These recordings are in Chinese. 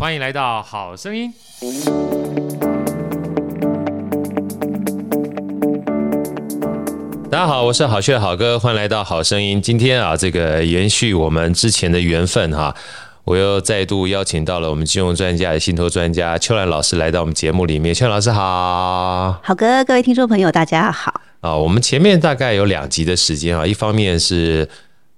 欢迎来到好声音。大家好，我是好趣的好哥，欢迎来到好声音。今天啊，这个延续我们之前的缘分哈，我又再度邀请到了我们金融专家、信托专家邱兰老师来到我们节目里面。秋兰老师好，好哥，各位听众朋友大家好。啊，我们前面大概有两集的时间啊，一方面是。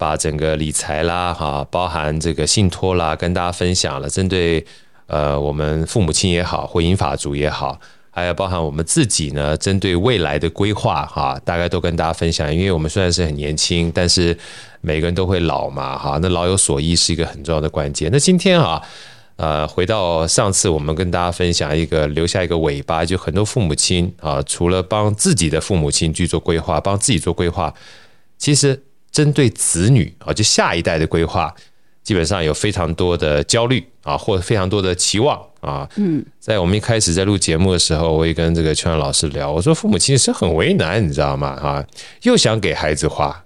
把整个理财啦，哈，包含这个信托啦，跟大家分享了。针对呃，我们父母亲也好，或银发族也好，还有包含我们自己呢，针对未来的规划哈，大概都跟大家分享。因为我们虽然是很年轻，但是每个人都会老嘛，哈，那老有所依是一个很重要的关键。那今天啊，呃，回到上次我们跟大家分享一个留下一个尾巴，就很多父母亲啊，除了帮自己的父母亲去做规划，帮自己做规划，其实。针对子女啊，就下一代的规划，基本上有非常多的焦虑啊，或者非常多的期望啊。嗯，在我们一开始在录节目的时候，我也跟这个秋兰老师聊，我说父母亲是很为难，你知道吗？啊，又想给孩子花，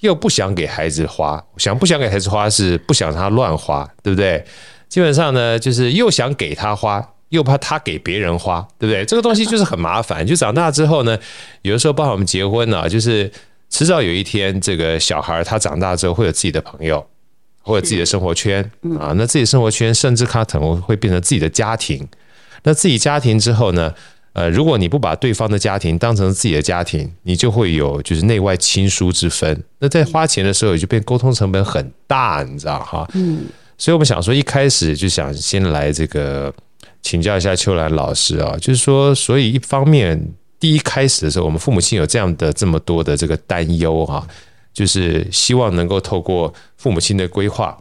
又不想给孩子花，想不想给孩子花是不想他乱花，对不对？基本上呢，就是又想给他花，又怕他给别人花，对不对？这个东西就是很麻烦。就长大之后呢，有的时候包括我们结婚啊，就是。迟早有一天，这个小孩他长大之后会有自己的朋友，或者自己的生活圈啊。那自己的生活圈，甚至他可能会变成自己的家庭。那自己家庭之后呢？呃，如果你不把对方的家庭当成自己的家庭，你就会有就是内外亲疏之分。那在花钱的时候，也就变沟通成本很大，你知道哈？嗯。所以我们想说，一开始就想先来这个请教一下秋兰老师啊，就是说，所以一方面。第一开始的时候，我们父母亲有这样的这么多的这个担忧哈，就是希望能够透过父母亲的规划，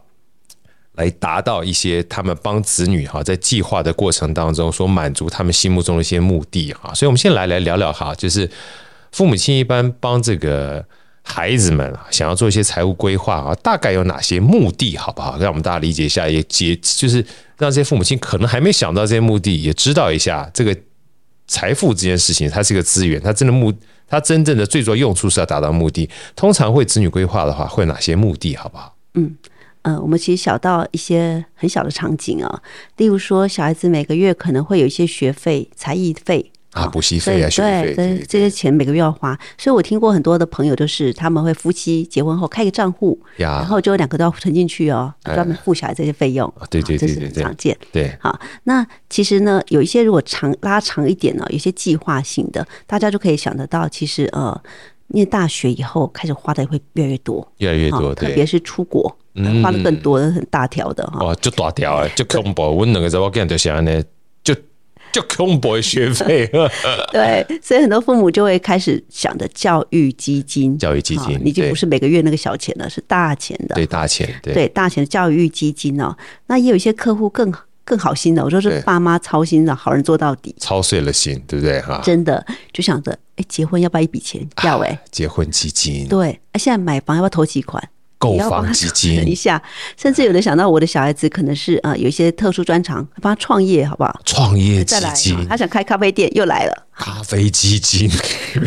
来达到一些他们帮子女哈在计划的过程当中所满足他们心目中的一些目的哈。所以，我们先来来聊聊哈，就是父母亲一般帮这个孩子们啊想要做一些财务规划啊，大概有哪些目的，好不好？让我们大家理解一下，也解就是让这些父母亲可能还没想到这些目的，也知道一下这个。财富这件事情，它是一个资源，它真的目，它真正的最主要用处是要达到目的。通常会子女规划的话，会哪些目的？好不好？嗯呃，我们其实小到一些很小的场景啊，例如说，小孩子每个月可能会有一些学费、才艺费。啊，补习费啊，学费，对，这些钱每个月要花，所以我听过很多的朋友，就是他们会夫妻结婚后开个账户，然后就两个都要存进去哦，专门付小孩这些费用。对对对，这是很常见。对，好，那其实呢，有一些如果长拉长一点呢，有些计划性的，大家就可以想得到，其实呃，念大学以后开始花的会越来越多，越来越多，特别是出国，花的更多的很大条的哈。哇，就大条啊，就恐怖！我两个在我跟就是安尼。就恐怖的学费，对，所以很多父母就会开始想着教育基金，教育基金，已经不是每个月那个小钱了，是大钱的，对大钱，对。大钱的教育基金哦。那也有一些客户更更好心的，我说是爸妈操心的，好人做到底，操碎了心，对不对？哈？真的就想着，哎，结婚要不要一笔钱？要哎，结婚基金，对，哎，现在买房要不要投几款？购房基金一下，甚至有人想到我的小孩子可能是呃有一些特殊专长，帮他创业好不好？创业基金，他想开咖啡店又来了。咖啡基金，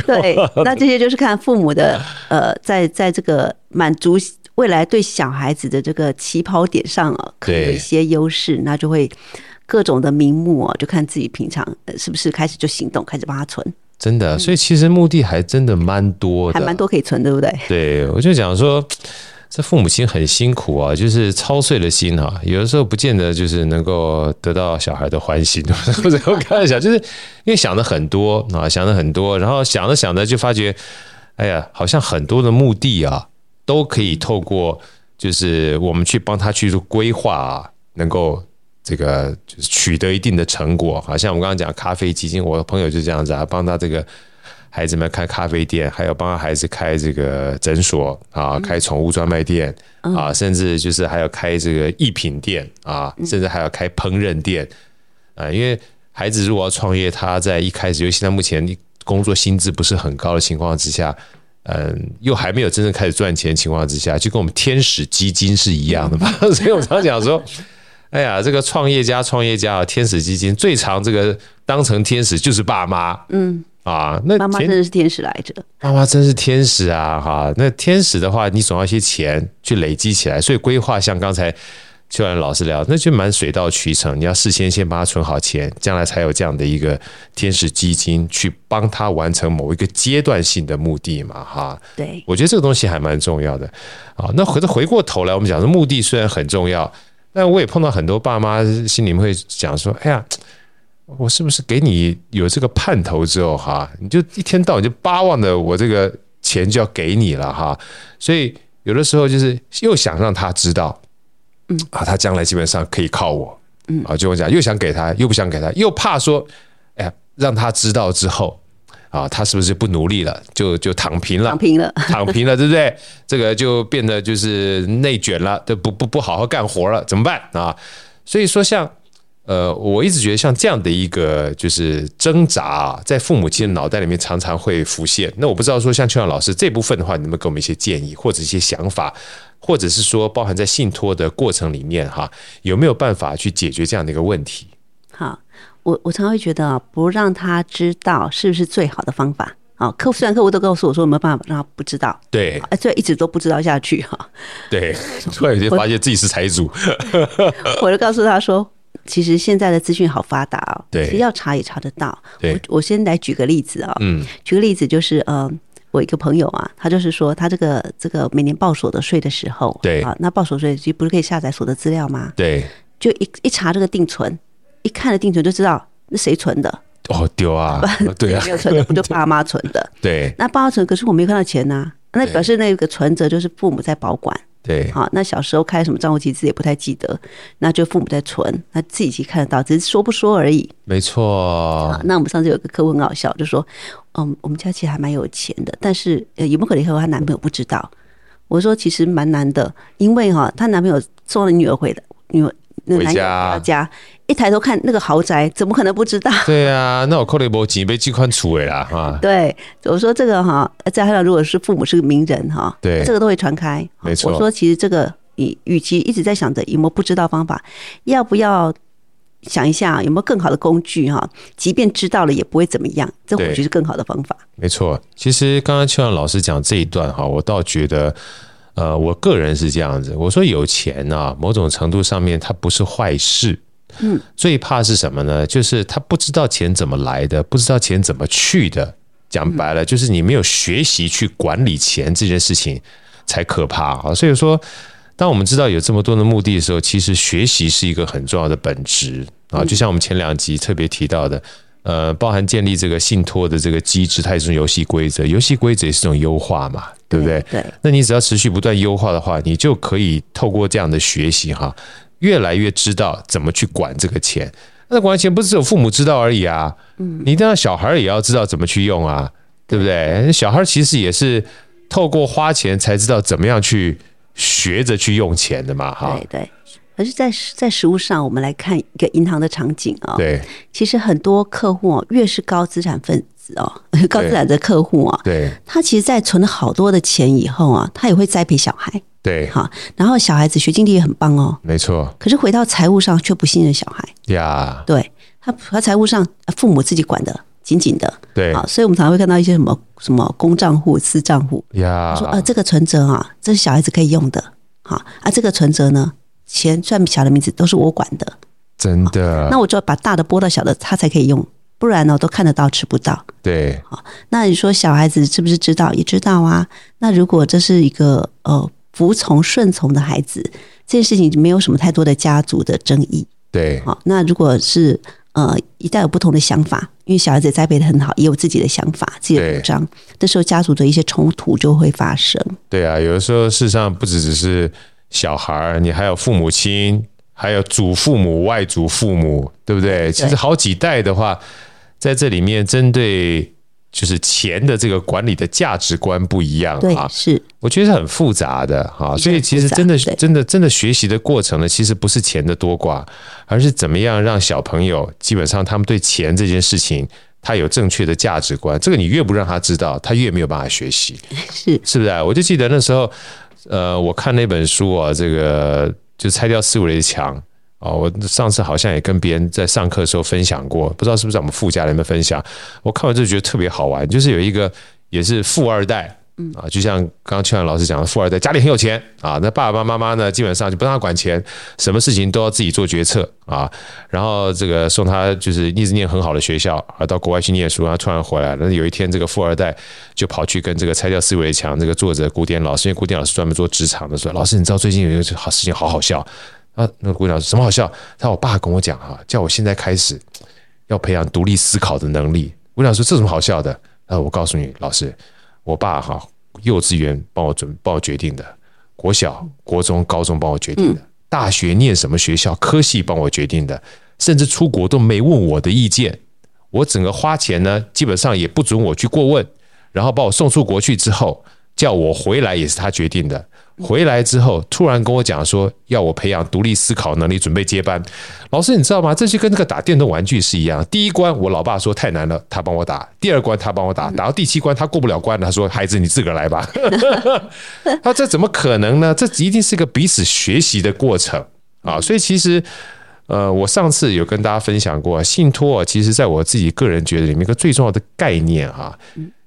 对，那这些就是看父母的呃，在在这个满足未来对小孩子的这个起跑点上啊，可能有一些优势，那就会各种的名目啊，就看自己平常是不是开始就行动，开始帮他存。真的，所以其实目的还真的蛮多的，还蛮多可以存，对不对？对，我就讲说。这父母亲很辛苦啊，就是操碎了心啊，有的时候不见得就是能够得到小孩的欢心，或者我开玩笑，就是因为想的很多啊，想的很多，然后想着想着就发觉，哎呀，好像很多的目的啊，都可以透过就是我们去帮他去做规划啊，能够这个就是取得一定的成果。好像我们刚刚讲咖啡基金，我的朋友就这样子啊，帮他这个。孩子们开咖啡店，还有帮孩子开这个诊所啊，开宠物专卖店啊，甚至就是还要开这个艺品店啊，甚至还要开烹饪店啊。因为孩子如果要创业，他在一开始，尤其在目前工作薪资不是很高的情况之下，嗯，又还没有真正开始赚钱的情况之下，就跟我们天使基金是一样的嘛。所以我常讲说，哎呀，这个创业家，创业家啊，天使基金最常这个当成天使就是爸妈，嗯。啊，那妈妈真的是天使来着。妈妈真是天使啊！哈，那天使的话，你总要一些钱去累积起来，所以规划像刚才秋兰老师聊，那就蛮水到渠成。你要事先先帮他存好钱，将来才有这样的一个天使基金去帮他完成某一个阶段性的目的嘛，哈。对，我觉得这个东西还蛮重要的啊。那回头回过头来，我们讲说目的虽然很重要，但我也碰到很多爸妈心里面会讲说：“哎呀，我是不是给你有这个盼头之后，哈，你就一天到晚就巴望着我这个钱就要给你了，哈。”所以有的时候就是又想让他知道。嗯啊，他将来基本上可以靠我，嗯啊，就我讲，又想给他，又不想给他，又怕说，哎呀，让他知道之后，啊，他是不是不努力了，就就躺平了，躺平了，躺平了，对不对？这个就变得就是内卷了，都不不不好好干活了，怎么办啊？所以说，像呃，我一直觉得像这样的一个就是挣扎啊，在父母亲的脑袋里面常常会浮现。那我不知道说，像邱阳老师这部分的话，你能不能给我们一些建议或者一些想法？或者是说，包含在信托的过程里面，哈，有没有办法去解决这样的一个问题？好，我我常会觉得啊，不让他知道是不是最好的方法？啊，客户虽然客户都告诉我说，有没有办法让他不知道？对，哎，这一直都不知道下去哈。对，突然有一天发现自己是财主，我就告诉他说，其实现在的资讯好发达哦，对，其实要查也查得到。对，我我先来举个例子啊，嗯，举个例子就是呃。我一个朋友啊，他就是说，他这个这个每年报所得税的时候，对啊，那报所得税其实不是可以下载所得资料吗？对，就一一查这个定存，一看了定存就知道那谁存的。哦，丢啊，对啊，没有存的，不就爸妈存的？对，那爸妈存，可是我没有看到钱呐、啊，那表示那个存折就是父母在保管。对，好，那小时候开什么账户，其实也不太记得，那就父母在存，那自己其实看得到，只是说不说而已。没错。那我们上次有个客户很好笑，就说，嗯，我们家其实还蛮有钱的，但是呃，有没有可能以后她男朋友不知道？我说其实蛮难的，因为哈，她男朋友送了女儿回来，女儿。那男友家一抬头看那个豪宅，怎么可能不知道？对啊，那我扣了一波钱被寄款处理了哈。对，我说这个哈，再加上如果是父母是个名人哈，对，这个都会传开。没错，我说其实这个，与与其一直在想着有没有不知道方法，要不要想一下有没有更好的工具哈？即便知道了也不会怎么样，这或许是更好的方法。没错，其实刚刚秋阳老师讲这一段哈，我倒觉得。呃，我个人是这样子，我说有钱啊，某种程度上面它不是坏事，嗯，最怕是什么呢？就是他不知道钱怎么来的，不知道钱怎么去的。讲白了，就是你没有学习去管理钱这件事情才可怕啊。所以说，当我们知道有这么多的目的的时候，其实学习是一个很重要的本质啊。就像我们前两集特别提到的。呃，包含建立这个信托的这个机制，它也是种游戏规则，游戏规则也是一种优化嘛，对不对？对。那你只要持续不断优化的话，你就可以透过这样的学习哈，越来越知道怎么去管这个钱。那管钱不是只有父母知道而已啊，嗯，你当然小孩也要知道怎么去用啊，对不对？小孩其实也是透过花钱才知道怎么样去学着去用钱的嘛，哈。对对。而是在在实物上，我们来看一个银行的场景啊。对，其实很多客户哦，越是高资产分子哦，高资产的客户啊，对，他其实，在存了好多的钱以后啊，他也会栽培小孩。对，哈，然后小孩子学经历也很棒哦，没错。可是回到财务上，却不信任小孩。呀，对他，他财务上父母自己管的紧紧的。对，啊，所以我们常常会看到一些什么什么公账户、私账户。呀，说呃，这个存折啊，这是小孩子可以用的。好啊，这个存折呢？钱算小的名字都是我管的，真的。那我就要把大的拨到小的，他才可以用，不然呢都看得到吃不到。对，好，那你说小孩子是不是知道？也知道啊。那如果这是一个呃服从顺从的孩子，这件事情就没有什么太多的家族的争议。对，好，那如果是呃一旦有不同的想法，因为小孩子栽培的很好，也有自己的想法、自己的主张，这时候家族的一些冲突就会发生。对啊，有的时候事实上不只只是。小孩儿，你还有父母亲，还有祖父母、外祖父母，对不对？其实好几代的话，在这里面针对就是钱的这个管理的价值观不一样啊，是我觉得是很复杂的哈。所以其实真的、真的、真的学习的过程呢，其实不是钱的多寡，而是怎么样让小朋友基本上他们对钱这件事情，他有正确的价值观。这个你越不让他知道，他越没有办法学习，是是不是？啊我就记得那时候。呃，我看那本书啊，这个就拆掉思维的墙啊。我上次好像也跟别人在上课的时候分享过，不知道是不是在我们附加里面分享。我看完就觉得特别好玩，就是有一个也是富二代嗯啊，就像刚刚秋阳老师讲的，富二代家里很有钱啊，那爸爸妈妈呢，基本上就不让他管钱，什么事情都要自己做决策啊。然后这个送他就是一直念很好的学校，啊，到国外去念书，然后突然回来了。那有一天，这个富二代就跑去跟这个拆掉思维墙这个作者古典老师，因为古典老师专门做职场的，说老师，你知道最近有一个好事情，好好笑啊。那个古典老师什么好笑？他我爸跟我讲哈，叫我现在开始要培养独立思考的能力。古典老师说这有什么好笑的？啊，我告诉你，老师。我爸哈，幼稚园帮我准帮我决定的，国小、国中、高中帮我决定的，大学念什么学校科系帮我决定的，甚至出国都没问我的意见。我整个花钱呢，基本上也不准我去过问，然后把我送出国去之后，叫我回来也是他决定的。回来之后，突然跟我讲说要我培养独立思考能力，准备接班。老师，你知道吗？这就跟那个打电动玩具是一样。第一关我老爸说太难了，他帮我打；第二关他帮我打，打到第七关他过不了关，他说孩子你自个儿来吧。他这怎么可能呢？这一定是一个彼此学习的过程啊！所以其实，呃，我上次有跟大家分享过，信托啊，其实在我自己个人觉得里面一个最重要的概念啊，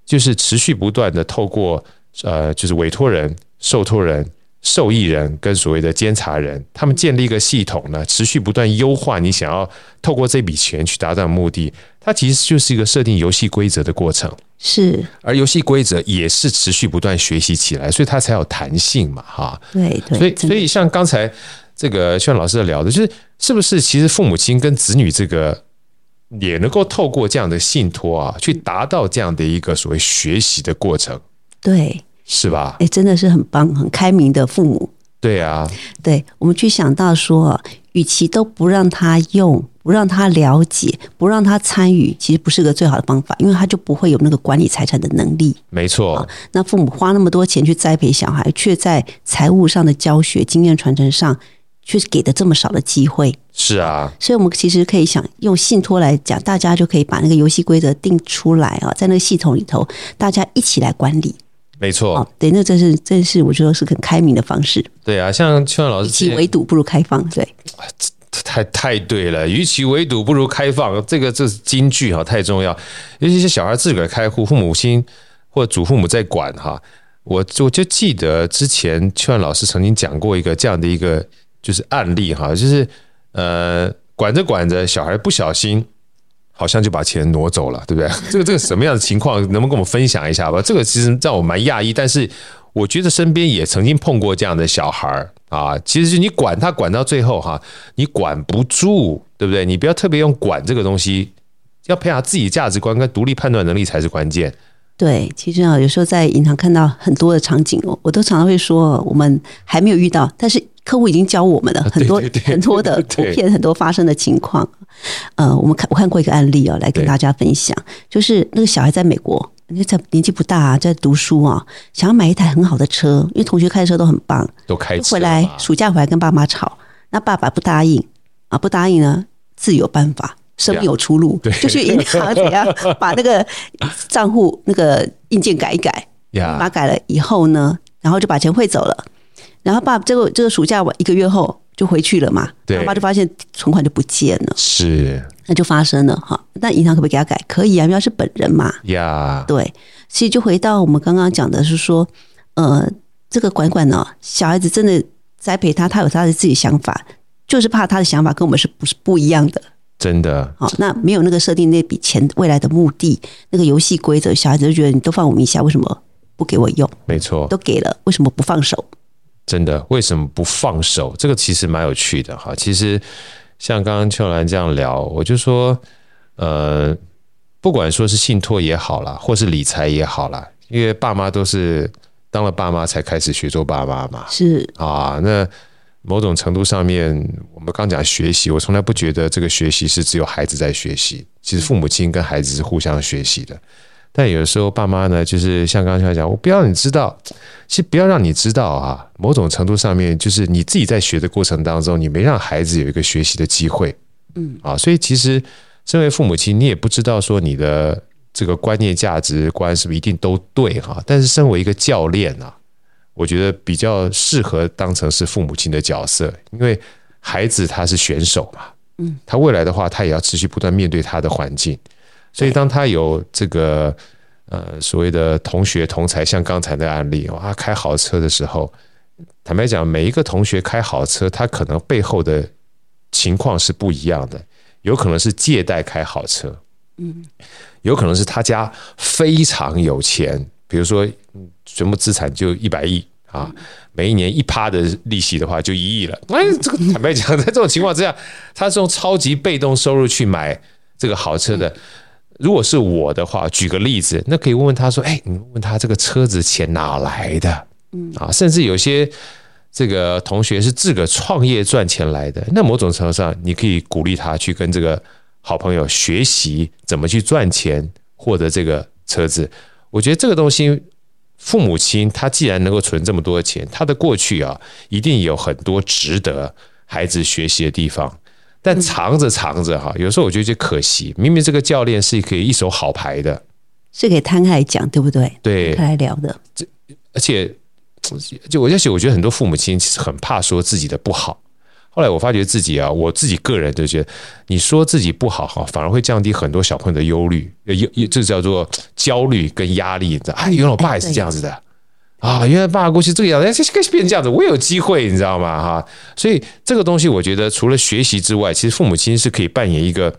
就是持续不断的透过呃，就是委托人。受托人、受益人跟所谓的监察人，他们建立一个系统呢，持续不断优化你想要透过这笔钱去达到的目的，它其实就是一个设定游戏规则的过程。是，而游戏规则也是持续不断学习起来，所以它才有弹性嘛，哈。对对。所以，所以像刚才这个炫老师在聊的，就是是不是其实父母亲跟子女这个也能够透过这样的信托啊，去达到这样的一个所谓学习的过程？对。是吧？哎，真的是很棒、很开明的父母。对啊，对，我们去想到说，与其都不让他用、不让他了解、不让他参与，其实不是个最好的方法，因为他就不会有那个管理财产的能力。没错。那父母花那么多钱去栽培小孩，却在财务上的教学、经验传承上，却给的这么少的机会。是啊。所以，我们其实可以想用信托来讲，大家就可以把那个游戏规则定出来啊，在那个系统里头，大家一起来管理。没错、哦，对，那这是这是我觉得是很开明的方式。对啊，像秋兰老师，与其围堵不如开放，对，太太对了，与其围堵不如开放，这个这是金句哈，太重要。尤其是小孩自个儿开户，父母亲或祖父母在管哈，我我就记得之前秋兰老师曾经讲过一个这样的一个就是案例哈，就是呃管着管着，小孩不小心。好像就把钱挪走了，对不对？这个这个什么样的情况，能不能跟我们分享一下吧？这个其实让我蛮讶异，但是我觉得身边也曾经碰过这样的小孩儿啊。其实你管他管到最后哈，你管不住，对不对？你不要特别用管这个东西，要培养自己价值观跟独立判断能力才是关键。对，其实啊，有时候在银行看到很多的场景哦，我都常常会说，我们还没有遇到，但是客户已经教我们了很多很多的图片，很多发生的情况。呃，我们看我看过一个案例哦，来跟大家分享，就是那个小孩在美国，那在年纪不大啊，在读书啊，想要买一台很好的车，因为同学开的车都很棒，都开车。回来暑假回来跟爸妈吵，那爸爸不答应啊，不答应呢，自有办法。生命有出路，就去银行怎样把那个账户那个硬件改一改，把改了以后呢，然后就把钱汇走了。然后爸这个这个暑假一个月后就回去了嘛，爸爸就发现存款就不见了，是那就发生了哈。那银行可不可以给他改？可以啊，因为他是本人嘛。呀，对，所以就回到我们刚刚讲的是说，呃，这个管管呢，小孩子真的栽培他，他有他的自己想法，就是怕他的想法跟我们是不是不一样的。真的好，那没有那个设定那笔钱未来的目的，那个游戏规则，小孩子就觉得你都放我名下，为什么不给我用？没错，都给了，为什么不放手？真的，为什么不放手？这个其实蛮有趣的哈。其实像刚刚秋兰这样聊，我就说，呃，不管说是信托也好啦，或是理财也好啦，因为爸妈都是当了爸妈才开始学做爸妈嘛，是啊，那。某种程度上面，我们刚讲学习，我从来不觉得这个学习是只有孩子在学习。其实父母亲跟孩子是互相学习的。但有的时候，爸妈呢，就是像刚才讲，我不要让你知道，其实不要让你知道啊。某种程度上面，就是你自己在学的过程当中，你没让孩子有一个学习的机会。嗯啊，所以其实身为父母亲，你也不知道说你的这个观念、价值观是不是一定都对哈。但是身为一个教练啊。我觉得比较适合当成是父母亲的角色，因为孩子他是选手嘛，嗯，他未来的话，他也要持续不断面对他的环境，所以当他有这个呃所谓的同学同才，像刚才的案例啊，开豪车的时候，坦白讲，每一个同学开豪车，他可能背后的情况是不一样的，有可能是借贷开豪车，嗯，有可能是他家非常有钱，比如说全部资产就一百亿啊，每一年一趴的利息的话就一亿了。哎，这个坦白讲，在这种情况之下，他是用超级被动收入去买这个豪车的。如果是我的话，举个例子，那可以问问他说：“哎，你问他这个车子钱哪来的？”嗯啊，甚至有些这个同学是自个创业赚钱来的，那某种程度上，你可以鼓励他去跟这个好朋友学习怎么去赚钱，获得这个车子。我觉得这个东西，父母亲他既然能够存这么多钱，他的过去啊，一定有很多值得孩子学习的地方。但藏着藏着哈，有时候我觉得就可惜。明明这个教练是可以一手好牌的，是可以摊开来讲，对不对？对，摊开来聊的。这而且就我在想，我觉得很多父母亲其实很怕说自己的不好。后来我发觉自己啊，我自己个人就觉得，你说自己不好哈，反而会降低很多小朋友的忧虑，忧这叫做焦虑跟压力。你知道，哎，原来我爸也是这样子的。啊，原来爸爸过去这个样子，哎，变成这样子，我有机会，你知道吗？哈，所以这个东西，我觉得除了学习之外，其实父母亲是可以扮演一个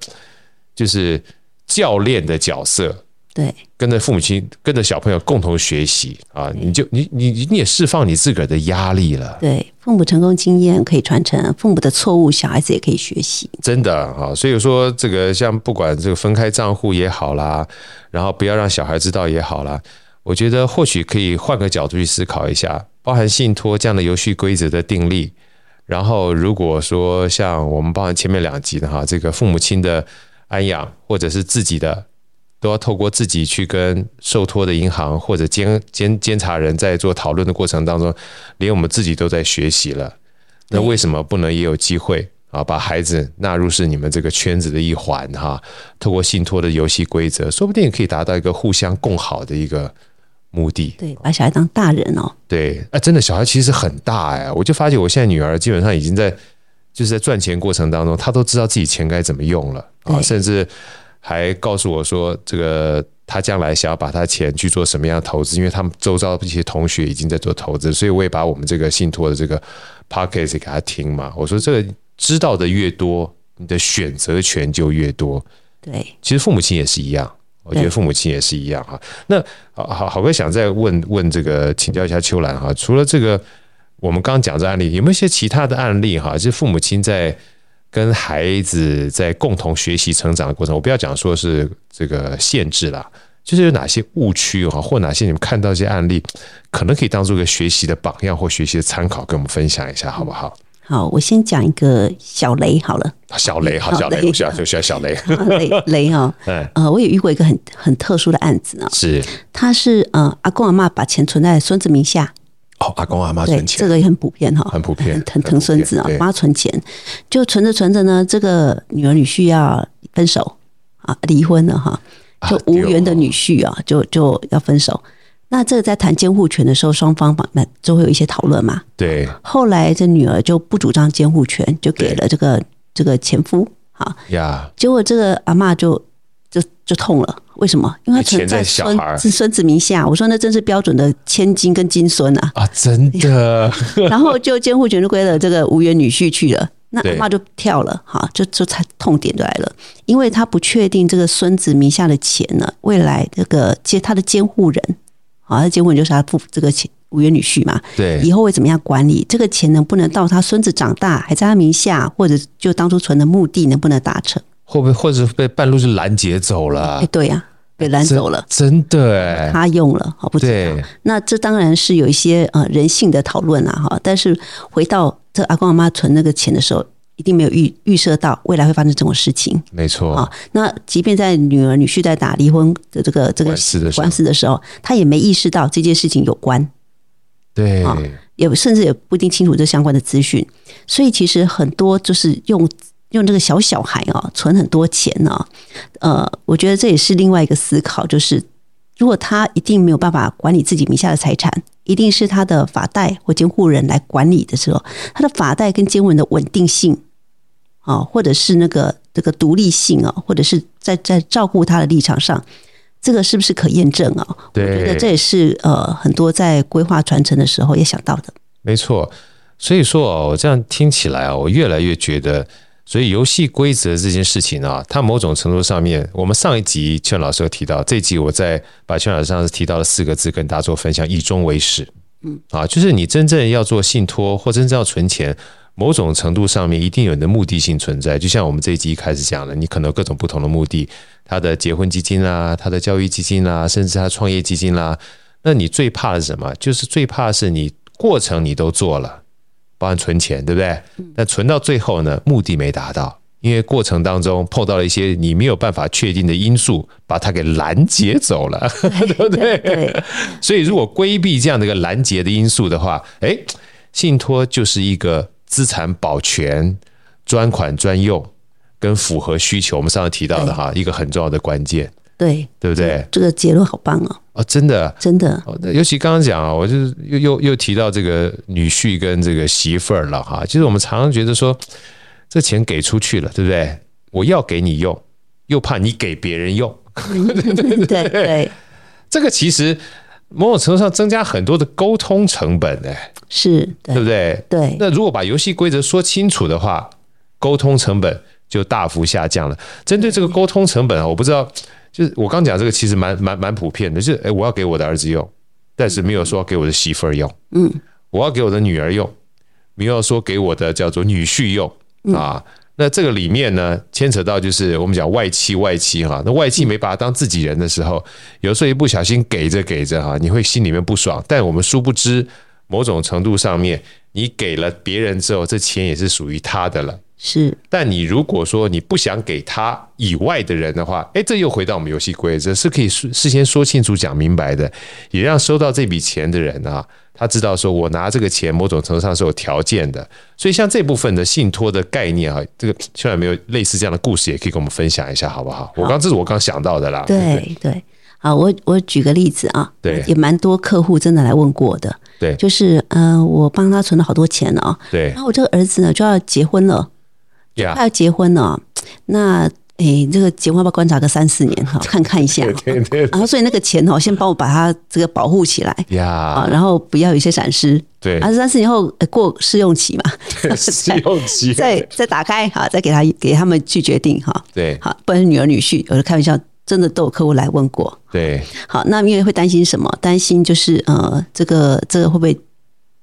就是教练的角色，对，跟着父母亲，跟着小朋友共同学习啊，你就你你你也释放你自个儿的压力了。对，父母成功经验可以传承，父母的错误，小孩子也可以学习。真的啊，所以说这个像不管这个分开账户也好啦，然后不要让小孩知道也好啦。我觉得或许可以换个角度去思考一下，包含信托这样的游戏规则的定立。然后，如果说像我们包含前面两集的哈，这个父母亲的安养或者是自己的，都要透过自己去跟受托的银行或者监监监察人在做讨论的过程当中，连我们自己都在学习了。那为什么不能也有机会啊，把孩子纳入是你们这个圈子的一环哈？透过信托的游戏规则，说不定可以达到一个互相共好的一个。目的对，把小孩当大人哦。对，哎，真的小孩其实很大哎，我就发觉我现在女儿基本上已经在，就是在赚钱过程当中，她都知道自己钱该怎么用了啊，甚至还告诉我说，这个她将来想要把她钱去做什么样的投资，因为他们周遭的一些同学已经在做投资，所以我也把我们这个信托的这个 podcast 给她听嘛。我说这个知道的越多，你的选择权就越多。对，其实父母亲也是一样。我觉得父母亲也是一样哈。那好好好哥想再问问这个，请教一下秋兰哈。除了这个，我们刚刚讲这案例，有没有一些其他的案例哈？就是父母亲在跟孩子在共同学习成长的过程，我不要讲说是这个限制啦，就是有哪些误区哈，或哪些你们看到一些案例，可能可以当做一个学习的榜样或学习的参考，跟我们分享一下好不好？好，我先讲一个小雷好了。小雷，好小雷，我需要就需要小雷。雷雷哈，呃，我也遇过一个很很特殊的案子啊。是，他是呃阿公阿妈把钱存在孙子名下。哦，阿公阿妈存钱，这个也很普遍哈，很普遍，很疼疼孙子啊，帮他存钱，就存着存着呢，这个女儿女婿要分手啊，离婚了哈，就无缘的女婿啊，就就要分手。那这个在谈监护权的时候，双方嘛，那就会有一些讨论嘛。对。后来这女儿就不主张监护权，就给了这个这个前夫。好呀。结果这个阿嬷就就就痛了，为什么？因为存在孙是孙子名下。我说那真是标准的千金跟金孙啊！啊，真的。然后就监护权就归了这个无缘女婿去了，那阿嬷就跳了，哈，就就才痛点就来了，因为他不确定这个孙子名下的钱呢，未来这个接他的监护人。啊，他结婚就是他父这个钱无缘女婿嘛，对，以后会怎么样管理这个钱能不能到他孙子长大还在他名下，或者就当初存的目的能不能达成？会不会或者被半路就拦截走了？哎，对呀、啊，被拦走了，真的哎，他用了，好不知道。对那这当然是有一些呃人性的讨论啦哈。但是回到这阿公阿妈存那个钱的时候。一定没有预预设到未来会发生这种事情，没错啊。那即便在女儿女婿在打离婚的这个这个官司的时候，他也没意识到这件事情有关，对，也甚至也不一定清楚这相关的资讯。所以其实很多就是用用这个小小孩啊存很多钱啊，呃，我觉得这也是另外一个思考，就是如果他一定没有办法管理自己名下的财产。一定是他的法代或监护人来管理的时候，他的法代跟监护人的稳定性啊，或者是那个这个独立性啊，或者是在在照顾他的立场上，这个是不是可验证啊？对，我觉得这也是呃很多在规划传承的时候也想到的。没错，所以说哦，我这样听起来啊，我越来越觉得，所以游戏规则这件事情啊，它某种程度上面，我们上一集劝老师有提到，这一集我在把劝老师上次提到的四个字跟大家做分享：以终为始。嗯，啊，就是你真正要做信托或真正要存钱，某种程度上面一定有你的目的性存在。就像我们这一集一开始讲的，你可能有各种不同的目的。他的结婚基金啦，他的教育基金啦，甚至他创业基金啦，那你最怕的是什么？就是最怕是你过程你都做了，包含存钱，对不对？但存到最后呢，目的没达到，因为过程当中碰到了一些你没有办法确定的因素，把它给拦截走了，对不对？对。所以如果规避这样的一个拦截的因素的话，诶，信托就是一个资产保全、专款专用。跟符合需求，我们上次提到的哈，一个很重要的关键，对，对不对？这个结论好棒哦！哦，真的，真的。尤其刚刚讲啊，我就是又又又提到这个女婿跟这个媳妇儿了哈。其实我们常常觉得说，这钱给出去了，对不对？我要给你用，又怕你给别人用，对对对。这个其实某种程度上增加很多的沟通成本，哎，是对不对？对。那如果把游戏规则说清楚的话，沟通成本。就大幅下降了。针对这个沟通成本啊，我不知道，就是我刚讲这个其实蛮蛮蛮普遍的，就是诶，我要给我的儿子用，但是没有说给我的媳妇儿用，嗯，我要给我的女儿用，没有说给我的叫做女婿用啊。那这个里面呢，牵扯到就是我们讲外戚外戚哈，那外戚没把他当自己人的时候，有时候一不小心给着给着哈，你会心里面不爽。但我们殊不知，某种程度上面，你给了别人之后，这钱也是属于他的了。是，但你如果说你不想给他以外的人的话，哎，这又回到我们游戏规则，是可以事先说清楚、讲明白的，也让收到这笔钱的人啊，他知道说我拿这个钱某种程度上是有条件的。所以像这部分的信托的概念啊，这个虽然没有类似这样的故事，也可以跟我们分享一下，好不好？好，我刚这是我刚想到的啦。对对，对，好，我我举个例子啊，对，也蛮多客户真的来问过的，对，就是嗯、呃，我帮他存了好多钱哦，对，然后我这个儿子呢就要结婚了。他要结婚了，那诶，这个结婚要不要观察个三四年哈，看看一下。对对对。然后所以那个钱哦，先帮我把它这个保护起来呀，啊，然后不要有一些闪失。对。啊，三四年后过试用期嘛。对，试用期。再再打开哈，再给他给他们去决定哈。对。好，不然女儿女婿，有的开玩笑，真的都有客户来问过。对。好，那因为会担心什么？担心就是呃，这个这个会不会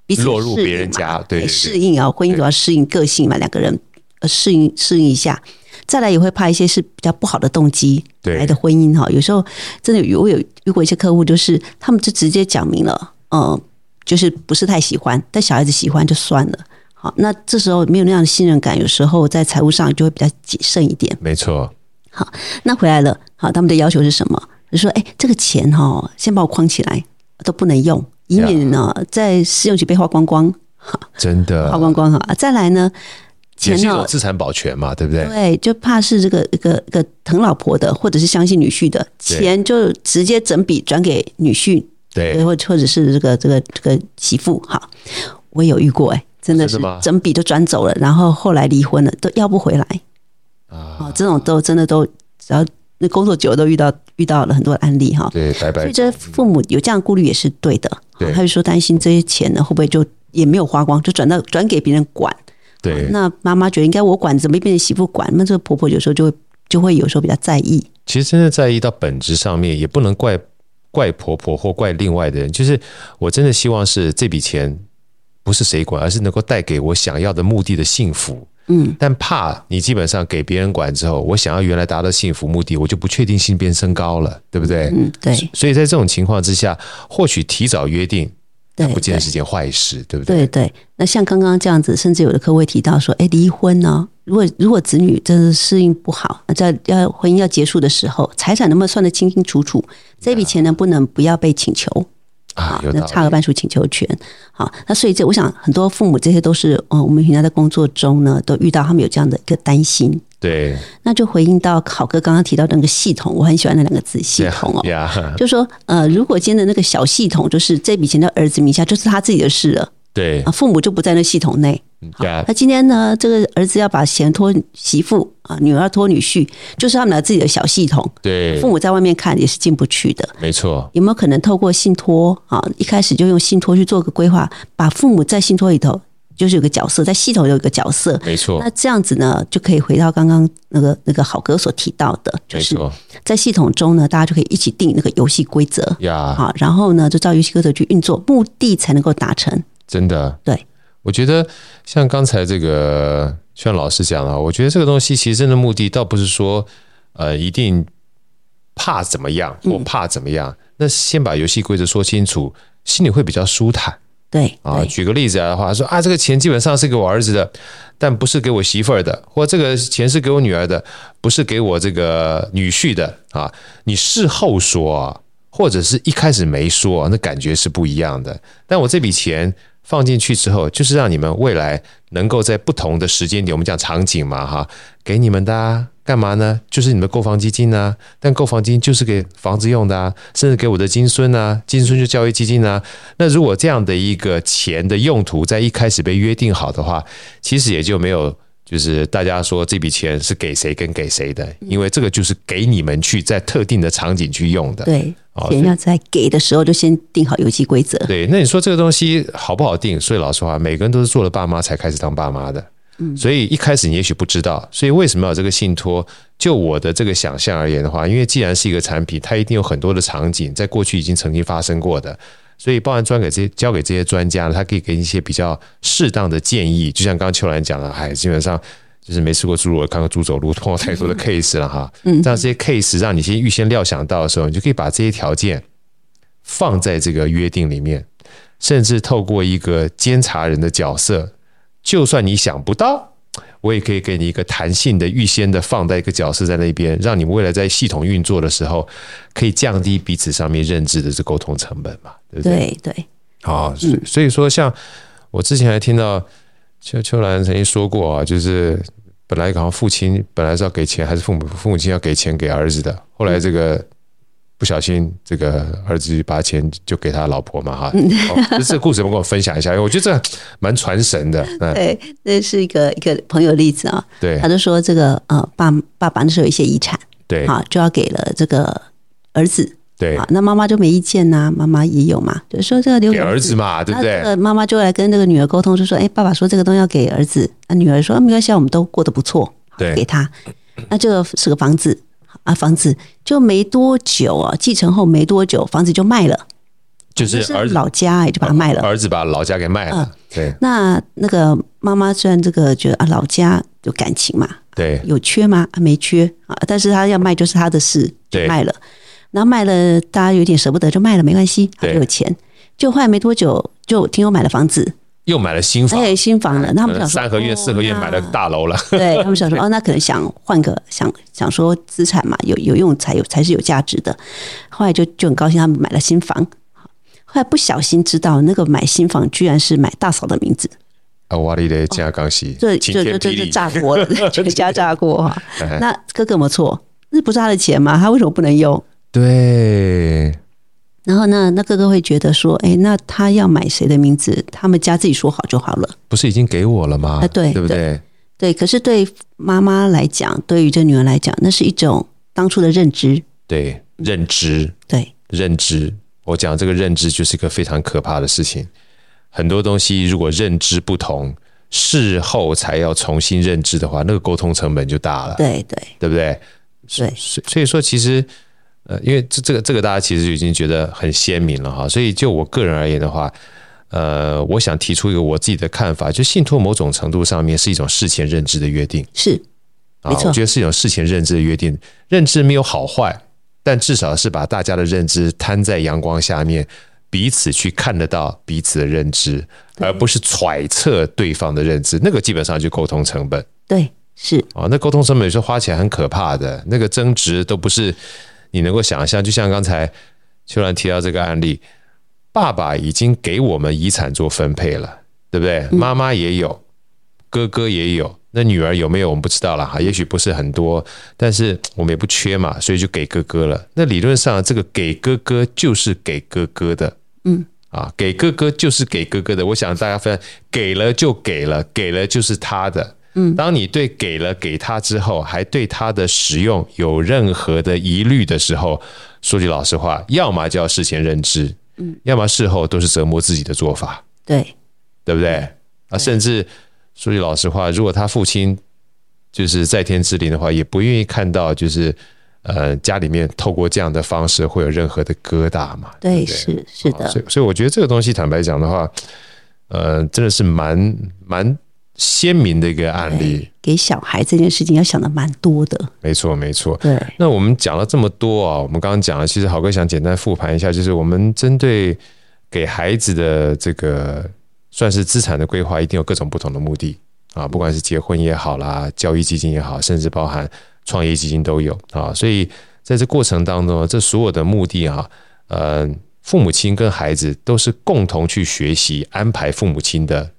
彼此落入别人家？对，适应啊，婚姻主要适应个性嘛，两个人。适应适应一下，再来也会怕一些是比较不好的动机来的婚姻哈。有时候真的有我有遇过一些客户，就是他们就直接讲明了，嗯，就是不是太喜欢，但小孩子喜欢就算了。好，那这时候没有那样的信任感，有时候在财务上就会比较谨慎一点。没错。好，那回来了，好，他们的要求是什么？就说，哎，这个钱哈，先把我框起来，都不能用，以免呢在试用期被花光光。真的花光光哈。再来呢？钱是有资产保全嘛，对不对？对，就怕是这个一个一个疼老婆的，或者是相信女婿的钱，就直接整笔转给女婿，对，或或者是这个这个这个媳妇。哈，我有遇过，哎，真的是整笔都转走了，然后后来离婚了，都要不回来啊。这种都真的都，只要那工作久了都遇到遇到了很多案例哈。对，拜拜。所以这父母有这样顾虑也是对的。对，他就说担心这些钱呢会不会就也没有花光，就转到转给别人管。对，那妈妈觉得应该我管，怎么变成媳妇管？那这个婆婆有时候就会就会有时候比较在意。其实真的在意到本质上面，也不能怪怪婆婆或怪另外的人。就是我真的希望是这笔钱不是谁管，而是能够带给我想要的目的的幸福。嗯，但怕你基本上给别人管之后，我想要原来达到幸福目的，我就不确定性变升高了，对不对？嗯，对。所以在这种情况之下，或许提早约定。对，不见得是件坏事，对不对？对对。那像刚刚这样子，甚至有的客户会提到说：“哎，离婚呢？如果如果子女真的适应不好，那在要婚姻要结束的时候，财产能不能算得清清楚楚？这笔钱能不能不要被请求啊？那差额半数请求权。好，那所以这我想很多父母这些都是，嗯，我们平常在工作中呢，都遇到他们有这样的一个担心。对，那就回应到考哥刚刚提到的那个系统，我很喜欢那两个字“系统”哦。Yeah, yeah. 就说呃，如果今天的那个小系统，就是这笔钱到儿子名下，就是他自己的事了。对啊，父母就不在那系统内。好，那今天呢，这个儿子要把钱托媳妇啊，女儿托女婿，就是他们俩自己的小系统。对，父母在外面看也是进不去的。没错。有没有可能透过信托啊，一开始就用信托去做个规划，把父母在信托里头就是有个角色，在系统有一个角色。没错。那这样子呢，就可以回到刚刚那个那个好哥所提到的，就是在系统中呢，大家就可以一起定那个游戏规则呀。好，然后呢，就照游戏规则去运作，目的才能够达成。真的。对。我觉得像刚才这个像老师讲了，我觉得这个东西其实真的目的倒不是说呃一定怕怎么样或怕怎么样，嗯、那先把游戏规则说清楚，心里会比较舒坦。对啊，举个例子来的话，说啊这个钱基本上是给我儿子的，但不是给我媳妇儿的，或这个钱是给我女儿的，不是给我这个女婿的啊。你事后说，或者是一开始没说，那感觉是不一样的。但我这笔钱。放进去之后，就是让你们未来能够在不同的时间点，我们讲场景嘛，哈，给你们的啊，干嘛呢？就是你们购房基金啊，但购房基金就是给房子用的啊，甚至给我的金孙啊，金孙就教育基金啊。那如果这样的一个钱的用途在一开始被约定好的话，其实也就没有。就是大家说这笔钱是给谁跟给谁的，因为这个就是给你们去在特定的场景去用的。对，钱要在给的时候就先定好游戏规则。对，那你说这个东西好不好定？所以老实话，每个人都是做了爸妈才开始当爸妈的。嗯，所以一开始你也许不知道，所以为什么要有这个信托？就我的这个想象而言的话，因为既然是一个产品，它一定有很多的场景，在过去已经曾经发生过的。所以，包含专给这些交给这些专家，他可以给你一些比较适当的建议。就像刚刚秋兰讲的，哎，基本上就是没吃过猪肉，看过猪走路，碰到太多的 case 了哈。嗯，这样这些 case 让你先预先料想到的时候，你就可以把这些条件放在这个约定里面，甚至透过一个监察人的角色，就算你想不到。我也可以给你一个弹性的、预先的放在一个角色在那边，让你们未来在系统运作的时候，可以降低彼此上面认知的这沟通成本嘛？对不对？对对。好，所以所以说，像我之前还听到秋秋兰曾经说过啊，就是本来好像父亲本来是要给钱，还是父母父母亲要给钱给儿子的，后来这个。不小心，这个儿子把钱就给他老婆嘛，哈、哦，这个故事能跟我分享一下，因为我觉得这蛮传神的。对，这是一个一个朋友例子啊。对，他就说这个呃，爸爸爸那时候有一些遗产，对，好就要给了这个儿子，对，那妈妈就没意见呐，妈妈也有嘛，就说这个留给儿子嘛，对不对？妈妈就来跟那个女儿沟通，就说，哎，爸爸说这个东西要给儿子，那女儿说没关系，我们都过得不错，对，给他，那这个是个房子。啊，房子就没多久啊，继承后没多久，房子就卖了，就是儿子老家也就把它卖了。儿子把老家给卖了。对，那那个妈妈虽然这个觉得啊，老家有感情嘛，对，有缺吗？啊，没缺啊，但是他要卖就是他的事，就卖了。然后卖了，大家有点舍不得，就卖了，没关系，还有钱。就后来没多久，就听我买了房子。又买了新房，哎，新房了。那他们想说，三合院、四合院买了大楼了。对，他们想说，哦，那可能想换个，想想说资产嘛，有有用才有才是有价值的。后来就就很高兴，他们买了新房。后来不小心知道，那个买新房居然是买大嫂的名字。啊，哇哩嘞，加刚西，这这这这炸锅了，全 家炸锅哈。那哥哥没错，那不是他的钱吗？他为什么不能用？对。然后呢，那哥哥会觉得说，哎，那他要买谁的名字？他们家自己说好就好了。不是已经给我了吗？啊，对，对不对？对，可是对妈妈来讲，对于这女儿来讲，那是一种当初的认知。对，认知。对，认知。我讲这个认知就是一个非常可怕的事情。很多东西如果认知不同，事后才要重新认知的话，那个沟通成本就大了。对对，对不对？对，所所以说其实。呃，因为这这个这个大家其实就已经觉得很鲜明了哈，所以就我个人而言的话，呃，我想提出一个我自己的看法，就信托某种程度上面是一种事前认知的约定，是，没错，我觉得是一种事前认知的约定，认知没有好坏，但至少是把大家的认知摊在阳光下面，彼此去看得到彼此的认知，而不是揣测对方的认知，那个基本上就沟通成本，对，是，啊，那沟通成本有时候花起来很可怕的，那个争执都不是。你能够想象，就像刚才秋兰提到这个案例，爸爸已经给我们遗产做分配了，对不对？妈妈也有，哥哥也有，那女儿有没有我们不知道了哈，也许不是很多，但是我们也不缺嘛，所以就给哥哥了。那理论上，这个给哥哥就是给哥哥的，嗯，啊，给哥哥就是给哥哥的。我想大家分，给了就给了，给了就是他的。嗯，当你对给了给他之后，还对他的使用有任何的疑虑的时候，说句老实话，要么就要事前认知，嗯，要么事后都是折磨自己的做法。对，对不对？啊，甚至说句老实话，如果他父亲就是在天之灵的话，也不愿意看到就是。呃，家里面透过这样的方式会有任何的疙瘩嘛？对，对对是是的。所以，所以我觉得这个东西，坦白讲的话，呃，真的是蛮蛮鲜明的一个案例。给小孩这件事情要想的蛮多的。没错，没错。对。那我们讲了这么多啊，我们刚刚讲了，其实豪哥想简单复盘一下，就是我们针对给孩子的这个算是资产的规划，一定有各种不同的目的啊，不管是结婚也好啦，教育基金也好，甚至包含。创业基金都有啊，所以在这过程当中，这所有的目的啊，呃，父母亲跟孩子都是共同去学习，安排父母亲的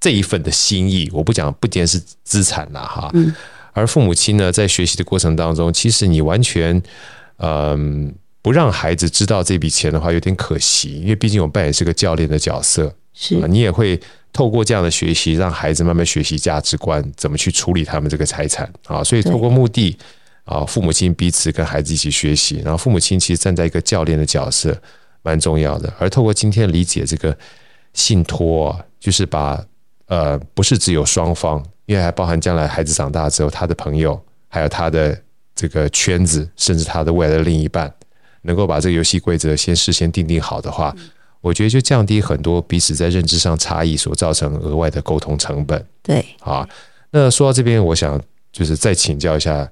这一份的心意。我不讲，不仅是资产了哈，而父母亲呢，在学习的过程当中，其实你完全嗯、呃，不让孩子知道这笔钱的话，有点可惜，因为毕竟我扮演是个教练的角色，是你也会。透过这样的学习，让孩子慢慢学习价值观，怎么去处理他们这个财产啊？所以透过目的啊，父母亲彼此跟孩子一起学习，然后父母亲其实站在一个教练的角色，蛮重要的。而透过今天理解这个信托，就是把呃，不是只有双方，因为还包含将来孩子长大之后，他的朋友，还有他的这个圈子，甚至他的未来的另一半，能够把这个游戏规则先事先定定好的话。我觉得就降低很多彼此在认知上差异所造成额外的沟通成本。对，啊，那说到这边，我想就是再请教一下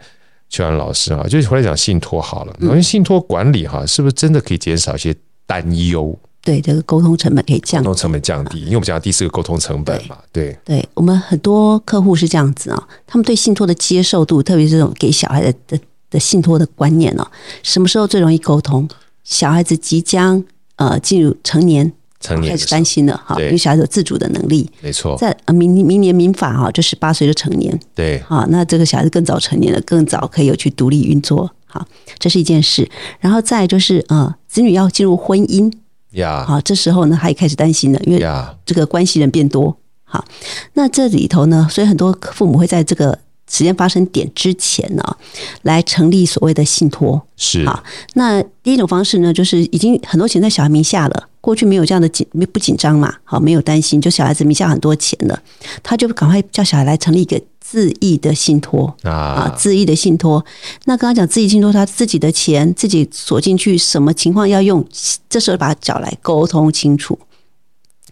邱安老师啊，就是回来讲信托好了，因为信托管理哈，是不是真的可以减少一些担忧？对，这个沟通成本可以降低，沟通成本降低，因为我们讲第四个沟通成本嘛。对，对我们很多客户是这样子啊，他们对信托的接受度，特别是这种给小孩的的的信托的观念哦，什么时候最容易沟通？小孩子即将。呃，进入成年，成年开始担心了哈，因为小孩子有自主的能力，没错。在明明年民法哈，就十八岁就成年，对，好，那这个小孩子更早成年了，更早可以有去独立运作，好，这是一件事。然后再就是呃，子女要进入婚姻呀，好，这时候呢，他也开始担心了，因为这个关系人变多，好，那这里头呢，所以很多父母会在这个。时间发生点之前呢，来成立所谓的信托是好。那第一种方式呢，就是已经很多钱在小孩名下了，过去没有这样的紧，不紧张嘛，好，没有担心，就小孩子名下很多钱了，他就赶快叫小孩来成立一个自益的信托啊，自益的信托。那刚刚讲自益信托，他自己的钱自己锁进去，什么情况要用，这时候把他找来沟通清楚，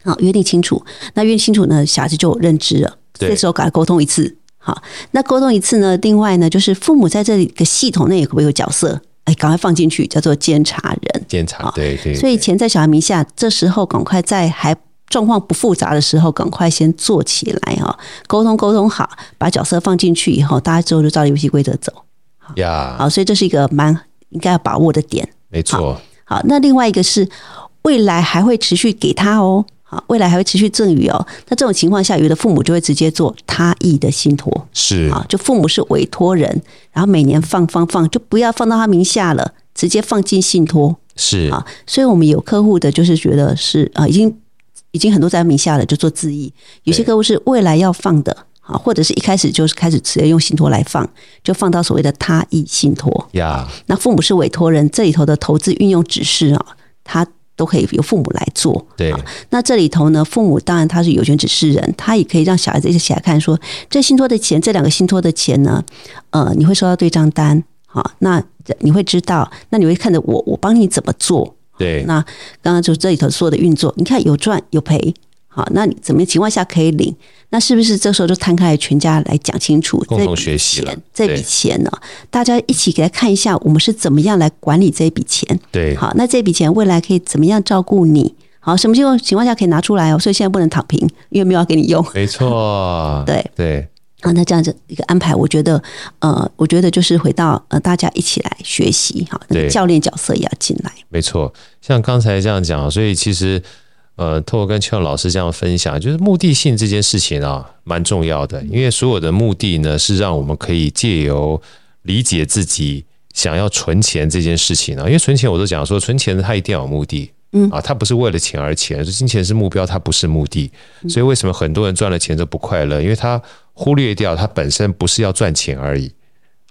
好，约定清楚。那约定清楚呢，小孩子就有认知了，这时候赶快沟通一次。好，那沟通一次呢？另外呢，就是父母在这里个系统内可不可以有角色？哎，赶快放进去，叫做监察人。监察，对对，对。所以钱在小孩名下，这时候赶快在还状况不复杂的时候，赶快先做起来哈。沟通沟通好，把角色放进去以后，大家之后就照游戏规则走。呀，好，所以这是一个蛮应该要把握的点。没错。好，那另外一个是未来还会持续给他哦。啊，未来还会持续赠与哦。那这种情况下，有的父母就会直接做他意的信托，是啊，就父母是委托人，然后每年放放放，就不要放到他名下了，直接放进信托，是啊。所以我们有客户的，就是觉得是啊，已经已经很多在他名下了，就做自益。有些客户是未来要放的啊，或者是一开始就是开始直接用信托来放，就放到所谓的他意信托呀。那父母是委托人，这里头的投资运用指示啊，他。都可以由父母来做。对，那这里头呢，父母当然他是有权指示人，他也可以让小孩子一起来看，说这信托的钱，这两个信托的钱呢，呃，你会收到对账单，好，那你会知道，那你会看着我，我帮你怎么做。对，那刚刚就这里头所有的运作，你看有赚有赔。好，那你怎么情况下可以领？那是不是这时候就摊开来，全家来讲清楚？共同学习了这笔钱呢？大家一起给他看一下，我们是怎么样来管理这笔钱？对，好，那这笔钱未来可以怎么样照顾你？好，什么情况情况下可以拿出来哦？所以现在不能躺平，因为没有要给你用。没错，对 对。啊，那这样子一个安排，我觉得，呃，我觉得就是回到呃，大家一起来学习，哈，那个教练角色也要进来。没错，像刚才这样讲，所以其实。呃，透过跟邱老师这样分享，就是目的性这件事情啊，蛮重要的。因为所有的目的呢，是让我们可以借由理解自己想要存钱这件事情啊。因为存钱，我都讲说，存钱它一定要有目的嗯啊，它不是为了钱而钱，金钱是目标，它不是目的。所以为什么很多人赚了钱都不快乐？因为他忽略掉他本身不是要赚钱而已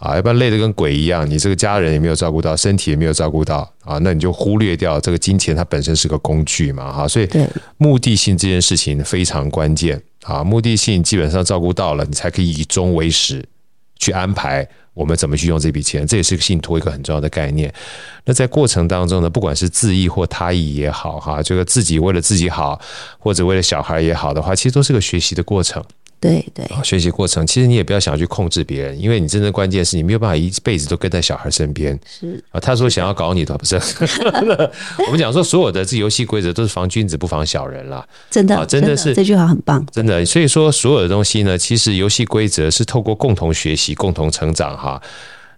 啊，要不然累得跟鬼一样，你这个家人也没有照顾到，身体也没有照顾到啊，那你就忽略掉这个金钱，它本身是个工具嘛，哈，所以目的性这件事情非常关键啊，目的性基本上照顾到了，你才可以以终为始去安排。我们怎么去用这笔钱？这也是个信托一个很重要的概念。那在过程当中呢，不管是自益或他益也好，哈，这个自己为了自己好，或者为了小孩也好的话，其实都是个学习的过程。对对，学习过程，其实你也不要想去控制别人，因为你真正关键是你没有办法一辈子都跟在小孩身边。是啊，他说想要搞你的不是？我们讲说所有的这游戏规则都是防君子不防小人啦。真的，真的是这句话很棒。真的，所以说所有的东西呢，其实游戏规则是透过共同学习、共同成长哈。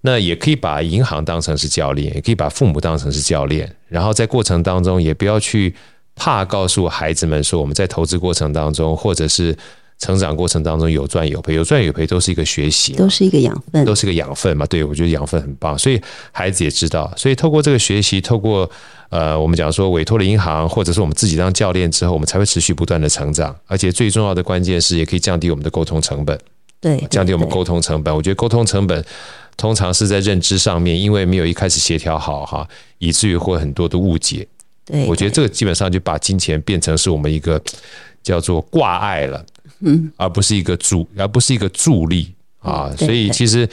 那也可以把银行当成是教练，也可以把父母当成是教练，然后在过程当中也不要去怕告诉孩子们说我们在投资过程当中或者是。成长过程当中有赚有赔，有赚有赔都是一个学习，都是一个养分，都是一个养分嘛。对，我觉得养分很棒，所以孩子也知道。所以透过这个学习，透过呃，我们讲说委托了银行，或者是我们自己当教练之后，我们才会持续不断的成长。而且最重要的关键是，也可以降低我们的沟通成本。对，对，降低我们沟通成本。我觉得沟通成本通常是在认知上面，因为没有一开始协调好哈，以至于会很多的误解。对，我觉得这个基本上就把金钱变成是我们一个叫做挂碍了。嗯，而不是一个助，而不是一个助力啊。所以其实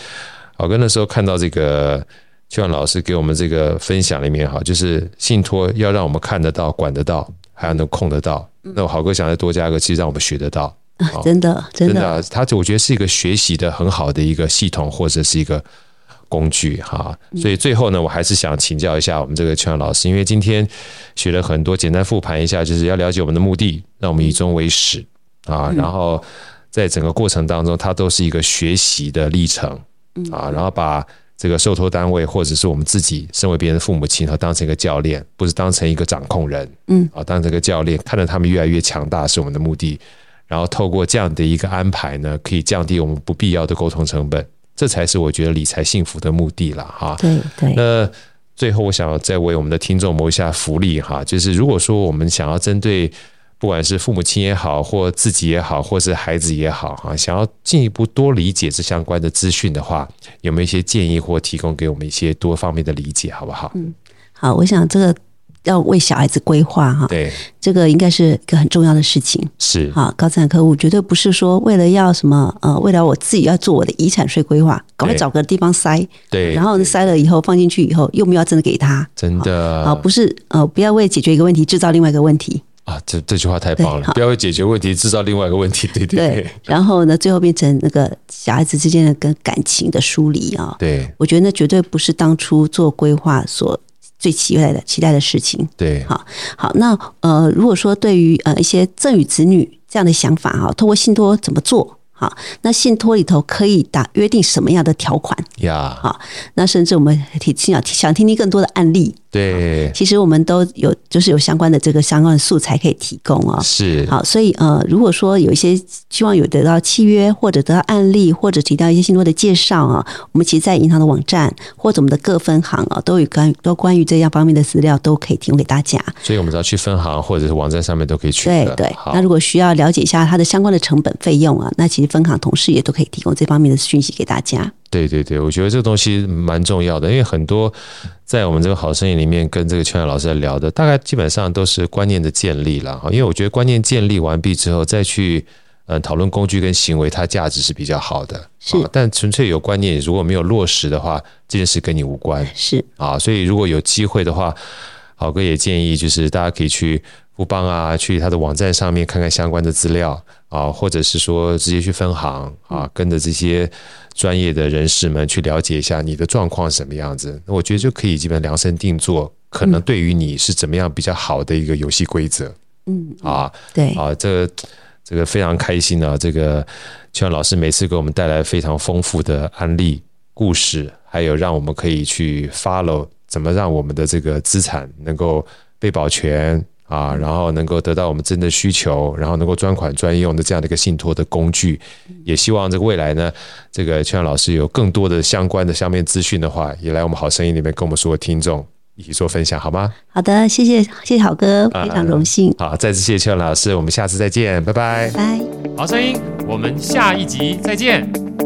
郝哥那时候看到这个邱阳老师给我们这个分享里面哈，就是信托要让我们看得到、管得到，还要能控得到。那我郝哥想再多加一个，其实让我们学得到。真的，真的，他我觉得是一个学习的很好的一个系统或者是一个工具哈。所以最后呢，我还是想请教一下我们这个秋阳老师，因为今天学了很多，简单复盘一下，就是要了解我们的目的，让我们以终为始。啊，然后在整个过程当中，它都是一个学习的历程啊。然后把这个受托单位或者是我们自己身为别人的父母亲，和当成一个教练，不是当成一个掌控人，嗯，啊，当成一个教练，看着他们越来越强大是我们的目的。然后透过这样的一个安排呢，可以降低我们不必要的沟通成本，这才是我觉得理财幸福的目的了哈。对对。那最后我想再为我们的听众谋一下福利哈，就是如果说我们想要针对。不管是父母亲也好，或自己也好，或是孩子也好，哈，想要进一步多理解这相关的资讯的话，有没有一些建议或提供给我们一些多方面的理解，好不好？嗯，好，我想这个要为小孩子规划哈，对，这个应该是一个很重要的事情。是，好，高资产客户绝对不是说为了要什么呃，为了我自己要做我的遗产税规划，赶快找个地方塞，对，然后塞了以后放进去以后，又没有真的给他，真的啊，不是呃，不要为解决一个问题制造另外一个问题。啊，这这句话太棒了！不要为解决问题制造另外一个问题，对对对。然后呢，最后变成那个小孩子之间的跟感情的疏离啊。对，我觉得那绝对不是当初做规划所最期待的期待的事情。对，好，好，那呃，如果说对于呃一些赠与子女这样的想法哈，透过信托怎么做？好，那信托里头可以打约定什么样的条款？呀，好，那甚至我们提想想听听更多的案例。对，其实我们都有，就是有相关的这个相关的素材可以提供啊。是，好，所以呃，如果说有一些希望有得到契约，或者得到案例，或者提到一些信托的介绍啊，我们其实，在银行的网站或者我们的各分行啊，都有关都关于这样方面的资料，都可以提供给大家。所以我们只要去分行或者是网站上面都可以去。对对。那如果需要了解一下它的相关的成本费用啊，那其实分行同事也都可以提供这方面的讯息给大家。对对对，我觉得这个东西蛮重要的，因为很多在我们这个好生意里面跟这个秋阳老师在聊的，大概基本上都是观念的建立了哈。因为我觉得观念建立完毕之后，再去嗯讨论工具跟行为，它价值是比较好的。是，但纯粹有观念，如果没有落实的话，这件事跟你无关。是啊，所以如果有机会的话，好哥也建议就是大家可以去富邦啊，去他的网站上面看看相关的资料啊，或者是说直接去分行啊，跟着这些。专业的人士们去了解一下你的状况是什么样子，那我觉得就可以基本量身定做，可能对于你是怎么样比较好的一个游戏规则。嗯，啊，对啊，这个这个非常开心啊，这个秋阳老师每次给我们带来非常丰富的案例故事，还有让我们可以去 follow 怎么让我们的这个资产能够被保全。啊，然后能够得到我们真的需求，然后能够专款专用的这样的一个信托的工具，也希望这个未来呢，这个邱阳老师有更多的相关的相面资讯的话，也来我们好声音里面跟我们所有听众一起做分享，好吗？好的，谢谢谢谢好哥，非常荣幸。好，再次谢谢邱老师，我们下次再见，拜拜。拜。好声音，我们下一集再见。